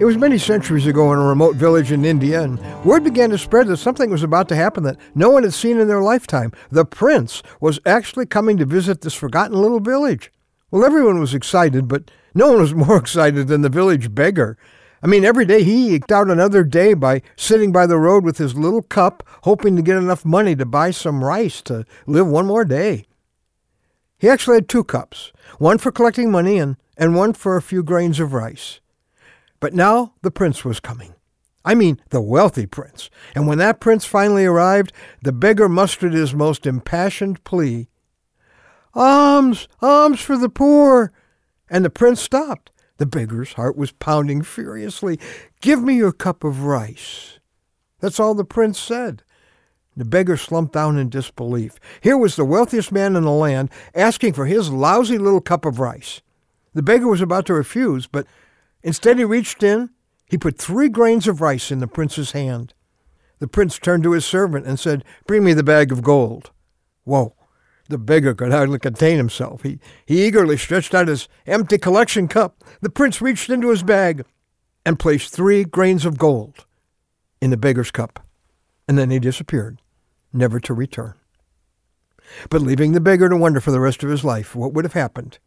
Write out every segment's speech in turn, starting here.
It was many centuries ago in a remote village in India, and word began to spread that something was about to happen that no one had seen in their lifetime. The prince was actually coming to visit this forgotten little village. Well, everyone was excited, but no one was more excited than the village beggar. I mean, every day he eked out another day by sitting by the road with his little cup, hoping to get enough money to buy some rice to live one more day. He actually had two cups, one for collecting money and, and one for a few grains of rice. But now the prince was coming. I mean, the wealthy prince. And when that prince finally arrived, the beggar mustered his most impassioned plea Alms, alms for the poor! And the prince stopped. The beggar's heart was pounding furiously. Give me your cup of rice. That's all the prince said. The beggar slumped down in disbelief. Here was the wealthiest man in the land asking for his lousy little cup of rice. The beggar was about to refuse, but instead he reached in, he put three grains of rice in the prince's hand. The prince turned to his servant and said, Bring me the bag of gold. Whoa! The beggar could hardly contain himself. He, he eagerly stretched out his empty collection cup. The prince reached into his bag and placed three grains of gold in the beggar's cup. And then he disappeared, never to return. But leaving the beggar to wonder for the rest of his life what would have happened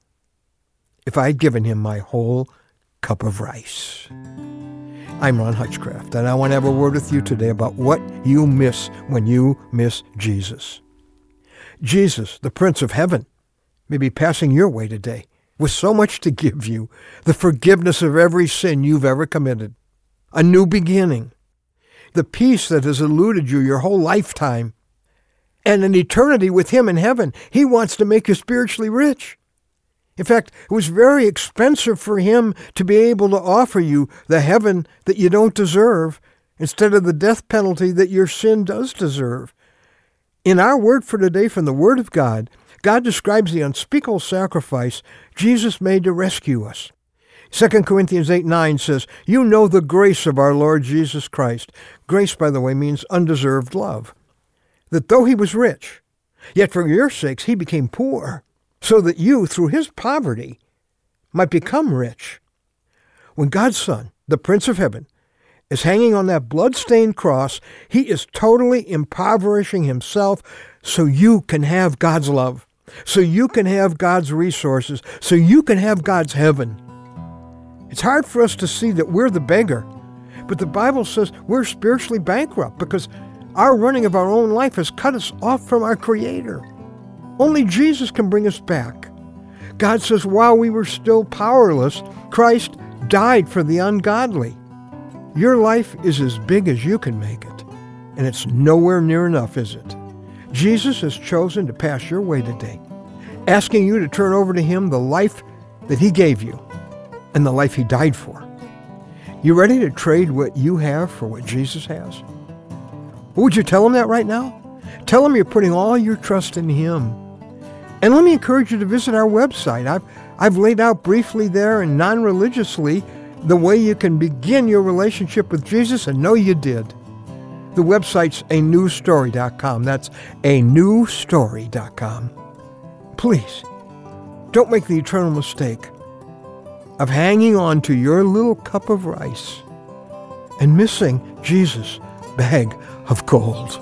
if I had given him my whole cup of rice. I'm Ron Hutchcraft, and I want to have a word with you today about what you miss when you miss Jesus. Jesus, the Prince of Heaven, may be passing your way today with so much to give you the forgiveness of every sin you've ever committed, a new beginning, the peace that has eluded you your whole lifetime, and an eternity with Him in heaven. He wants to make you spiritually rich. In fact, it was very expensive for Him to be able to offer you the heaven that you don't deserve instead of the death penalty that your sin does deserve. In our word for today from the Word of God, God describes the unspeakable sacrifice Jesus made to rescue us. 2 Corinthians 8 9 says, You know the grace of our Lord Jesus Christ. Grace, by the way, means undeserved love. That though he was rich, yet for your sakes he became poor, so that you, through his poverty, might become rich. When God's Son, the Prince of Heaven, is hanging on that blood-stained cross, he is totally impoverishing himself so you can have God's love, so you can have God's resources, so you can have God's heaven. It's hard for us to see that we're the beggar, but the Bible says we're spiritually bankrupt because our running of our own life has cut us off from our Creator. Only Jesus can bring us back. God says, while we were still powerless, Christ died for the ungodly. Your life is as big as you can make it, and it's nowhere near enough, is it? Jesus has chosen to pass your way today, asking you to turn over to Him the life that He gave you and the life He died for. You ready to trade what you have for what Jesus has? Would you tell Him that right now? Tell Him you're putting all your trust in Him. And let me encourage you to visit our website. I've, I've laid out briefly there and non religiously the way you can begin your relationship with Jesus and know you did. The website's a newstory.com. That's a newstory.com. Please, don't make the eternal mistake of hanging on to your little cup of rice and missing Jesus' bag of gold.